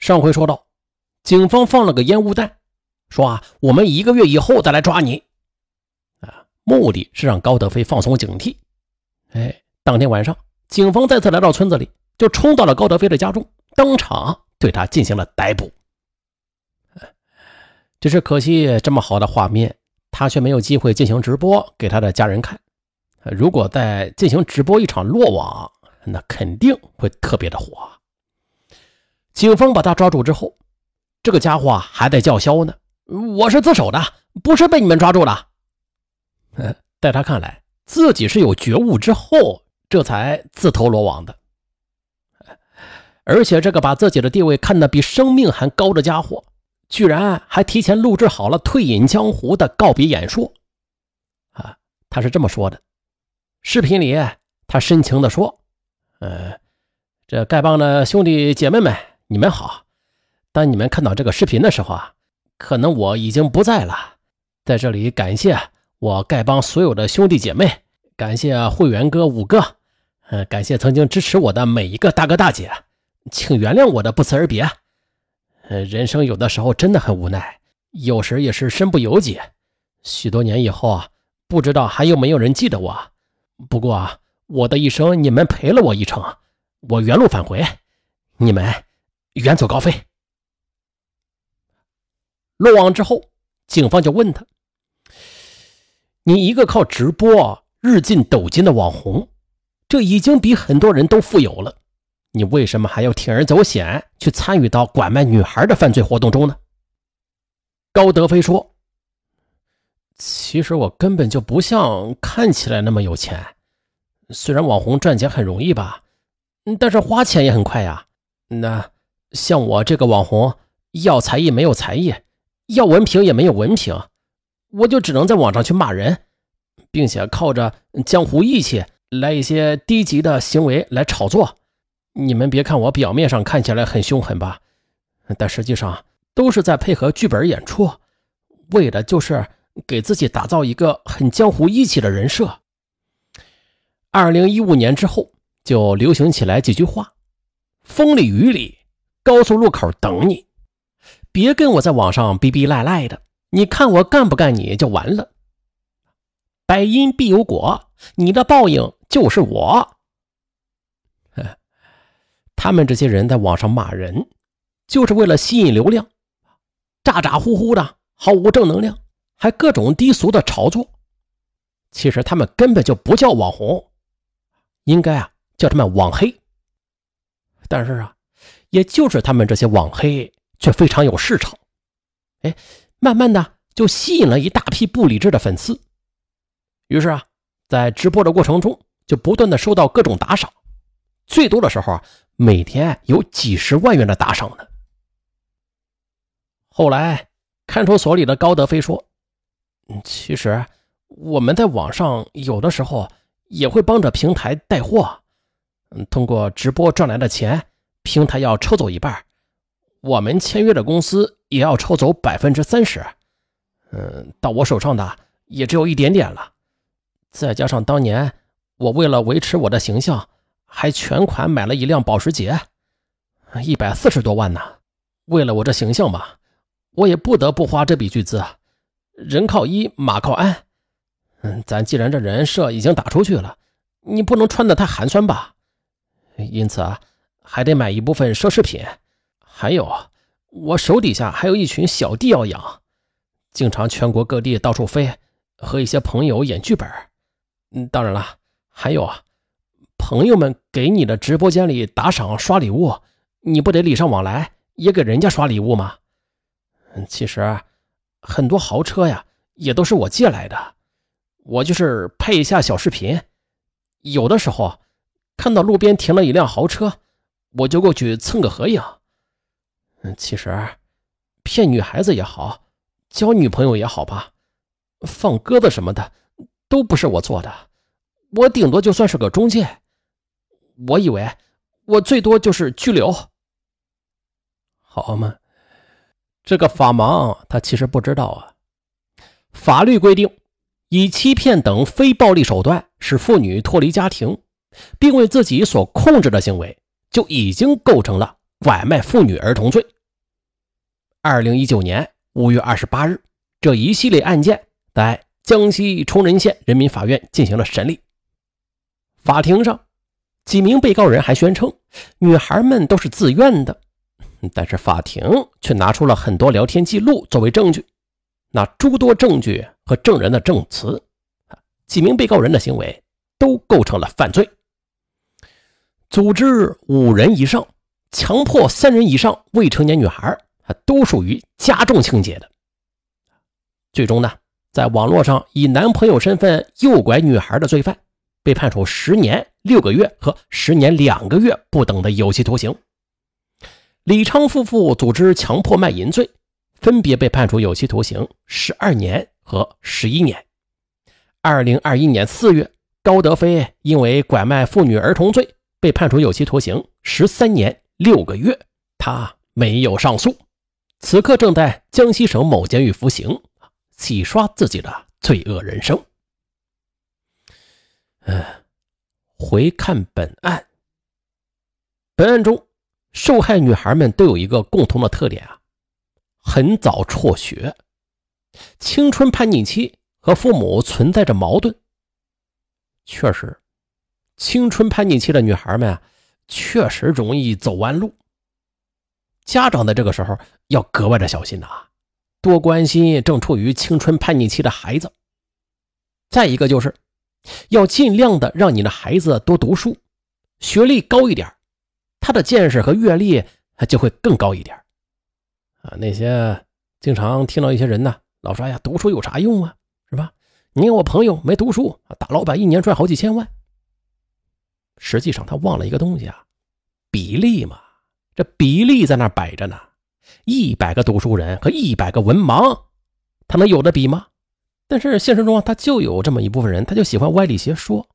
上回说到，警方放了个烟雾弹，说啊，我们一个月以后再来抓你。啊，目的是让高德飞放松警惕。哎，当天晚上，警方再次来到村子里，就冲到了高德飞的家中，当场对他进行了逮捕。只是可惜，这么好的画面，他却没有机会进行直播给他的家人看。如果再进行直播一场落网，那肯定会特别的火。警方把他抓住之后，这个家伙还在叫嚣呢：“我是自首的，不是被你们抓住的。”在他看来，自己是有觉悟之后，这才自投罗网的。而且，这个把自己的地位看得比生命还高的家伙。居然还提前录制好了退隐江湖的告别演说，啊，他是这么说的：视频里他深情地说，呃，这丐帮的兄弟姐妹们，你们好。当你们看到这个视频的时候啊，可能我已经不在了。在这里感谢我丐帮所有的兄弟姐妹，感谢会员哥五哥，呃，感谢曾经支持我的每一个大哥大姐，请原谅我的不辞而别。呃，人生有的时候真的很无奈，有时也是身不由己。许多年以后啊，不知道还有没有人记得我。不过啊，我的一生你们陪了我一程，我原路返回，你们远走高飞。落网之后，警方就问他：“你一个靠直播日进斗金的网红，这已经比很多人都富有了。”你为什么还要铤而走险去参与到拐卖女孩的犯罪活动中呢？高德飞说：“其实我根本就不像看起来那么有钱。虽然网红赚钱很容易吧，但是花钱也很快呀。那像我这个网红，要才艺没有才艺，要文凭也没有文凭，我就只能在网上去骂人，并且靠着江湖义气来一些低级的行为来炒作。”你们别看我表面上看起来很凶狠吧，但实际上都是在配合剧本演出，为的就是给自己打造一个很江湖义气的人设。二零一五年之后，就流行起来几句话：风里雨里，高速路口等你，别跟我在网上逼逼赖赖的，你看我干不干你就完了。百因必有果，你的报应就是我。他们这些人在网上骂人，就是为了吸引流量，咋咋呼呼的，毫无正能量，还各种低俗的炒作。其实他们根本就不叫网红，应该啊叫他们网黑。但是啊，也就是他们这些网黑却非常有市场，哎，慢慢的就吸引了一大批不理智的粉丝。于是啊，在直播的过程中，就不断的收到各种打赏，最多的时候啊。每天有几十万元的打赏呢。后来，看守所里的高德飞说：“其实我们在网上有的时候也会帮着平台带货，嗯，通过直播赚来的钱，平台要抽走一半，我们签约的公司也要抽走百分之三十。嗯，到我手上的也只有一点点了。再加上当年我为了维持我的形象。”还全款买了一辆保时捷，一百四十多万呢。为了我这形象吧，我也不得不花这笔巨资。人靠衣，马靠鞍。嗯，咱既然这人设已经打出去了，你不能穿的太寒酸吧？因此啊，还得买一部分奢侈品。还有，我手底下还有一群小弟要养，经常全国各地到处飞，和一些朋友演剧本。嗯，当然了，还有啊。朋友们给你的直播间里打赏刷礼物，你不得礼尚往来，也给人家刷礼物吗？嗯其实很多豪车呀，也都是我借来的。我就是拍一下小视频，有的时候看到路边停了一辆豪车，我就过去蹭个合影。其实骗女孩子也好，交女朋友也好吧，放鸽子什么的都不是我做的，我顶多就算是个中介。我以为我最多就是拘留，好吗？这个法盲他其实不知道啊。法律规定，以欺骗等非暴力手段使妇女脱离家庭，并为自己所控制的行为，就已经构成了拐卖妇女儿童罪。二零一九年五月二十八日，这一系列案件在江西崇仁县人民法院进行了审理。法庭上，几名被告人还宣称女孩们都是自愿的，但是法庭却拿出了很多聊天记录作为证据。那诸多证据和证人的证词，几名被告人的行为都构成了犯罪。组织五人以上，强迫三人以上未成年女孩，啊都属于加重情节的。最终呢，在网络上以男朋友身份诱拐女孩的罪犯，被判处十年六个月和十年两个月不等的有期徒刑。李昌夫妇组织强迫卖淫罪。分别被判处有期徒刑十二年和十一年。二零二一年四月，高德飞因为拐卖妇女儿童罪被判处有期徒刑十三年六个月，他没有上诉，此刻正在江西省某监狱服刑，洗刷自己的罪恶人生。嗯，回看本案，本案中受害女孩们都有一个共同的特点啊。很早辍学，青春叛逆期和父母存在着矛盾。确实，青春叛逆期的女孩们，确实容易走弯路。家长在这个时候要格外的小心呐，多关心正处于青春叛逆期的孩子。再一个就是，要尽量的让你的孩子多读书，学历高一点，他的见识和阅历就会更高一点。啊，那些经常听到一些人呢，老说哎呀，读书有啥用啊，是吧？你看我朋友没读书，大老板一年赚好几千万。实际上他忘了一个东西啊，比例嘛，这比例在那摆着呢。一百个读书人和一百个文盲，他能有的比吗？但是现实中啊，他就有这么一部分人，他就喜欢歪理邪说，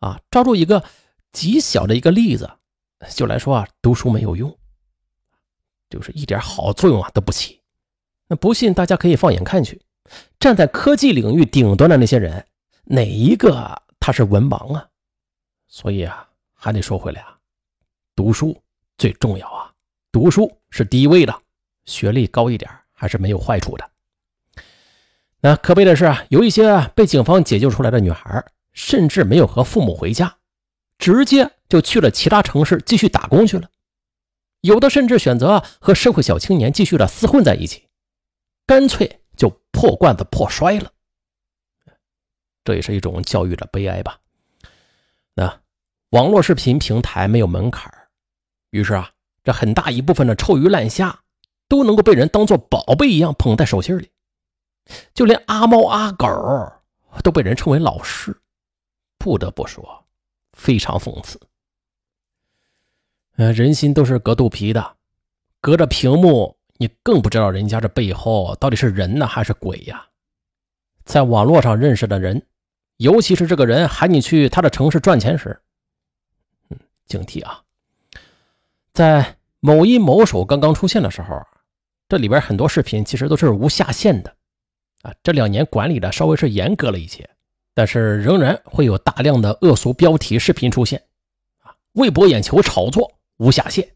啊，抓住一个极小的一个例子，就来说啊，读书没有用。就是一点好作用啊都不起，那不信大家可以放眼看去，站在科技领域顶端的那些人，哪一个他是文盲啊？所以啊，还得说回来啊，读书最重要啊，读书是第一位的，学历高一点还是没有坏处的。那可悲的是啊，有一些被警方解救出来的女孩，甚至没有和父母回家，直接就去了其他城市继续打工去了。有的甚至选择和社会小青年继续的厮混在一起，干脆就破罐子破摔了。这也是一种教育的悲哀吧？网络视频平台没有门槛于是啊，这很大一部分的臭鱼烂虾都能够被人当做宝贝一样捧在手心里，就连阿猫阿狗都被人称为老师。不得不说，非常讽刺。呃，人心都是隔肚皮的，隔着屏幕，你更不知道人家这背后到底是人呢还是鬼呀？在网络上认识的人，尤其是这个人喊你去他的城市赚钱时，警惕啊！在某音某手刚刚出现的时候，这里边很多视频其实都是无下限的，啊，这两年管理的稍微是严格了一些，但是仍然会有大量的恶俗标题视频出现，啊，为博眼球炒作。无下限，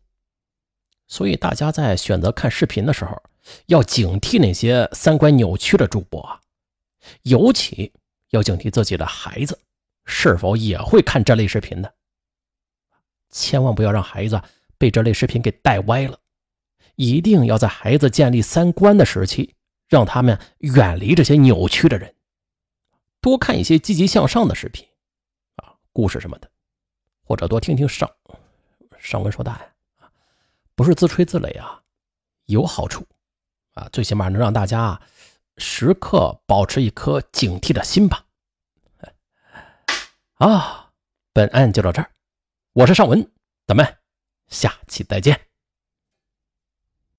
所以大家在选择看视频的时候，要警惕那些三观扭曲的主播啊，尤其要警惕自己的孩子是否也会看这类视频的，千万不要让孩子被这类视频给带歪了，一定要在孩子建立三观的时期，让他们远离这些扭曲的人，多看一些积极向上的视频啊，故事什么的，或者多听听上。上文说大啊，不是自吹自擂啊，有好处啊，最起码能让大家时刻保持一颗警惕的心吧。啊，本案就到这儿，我是尚文，咱们下期再见。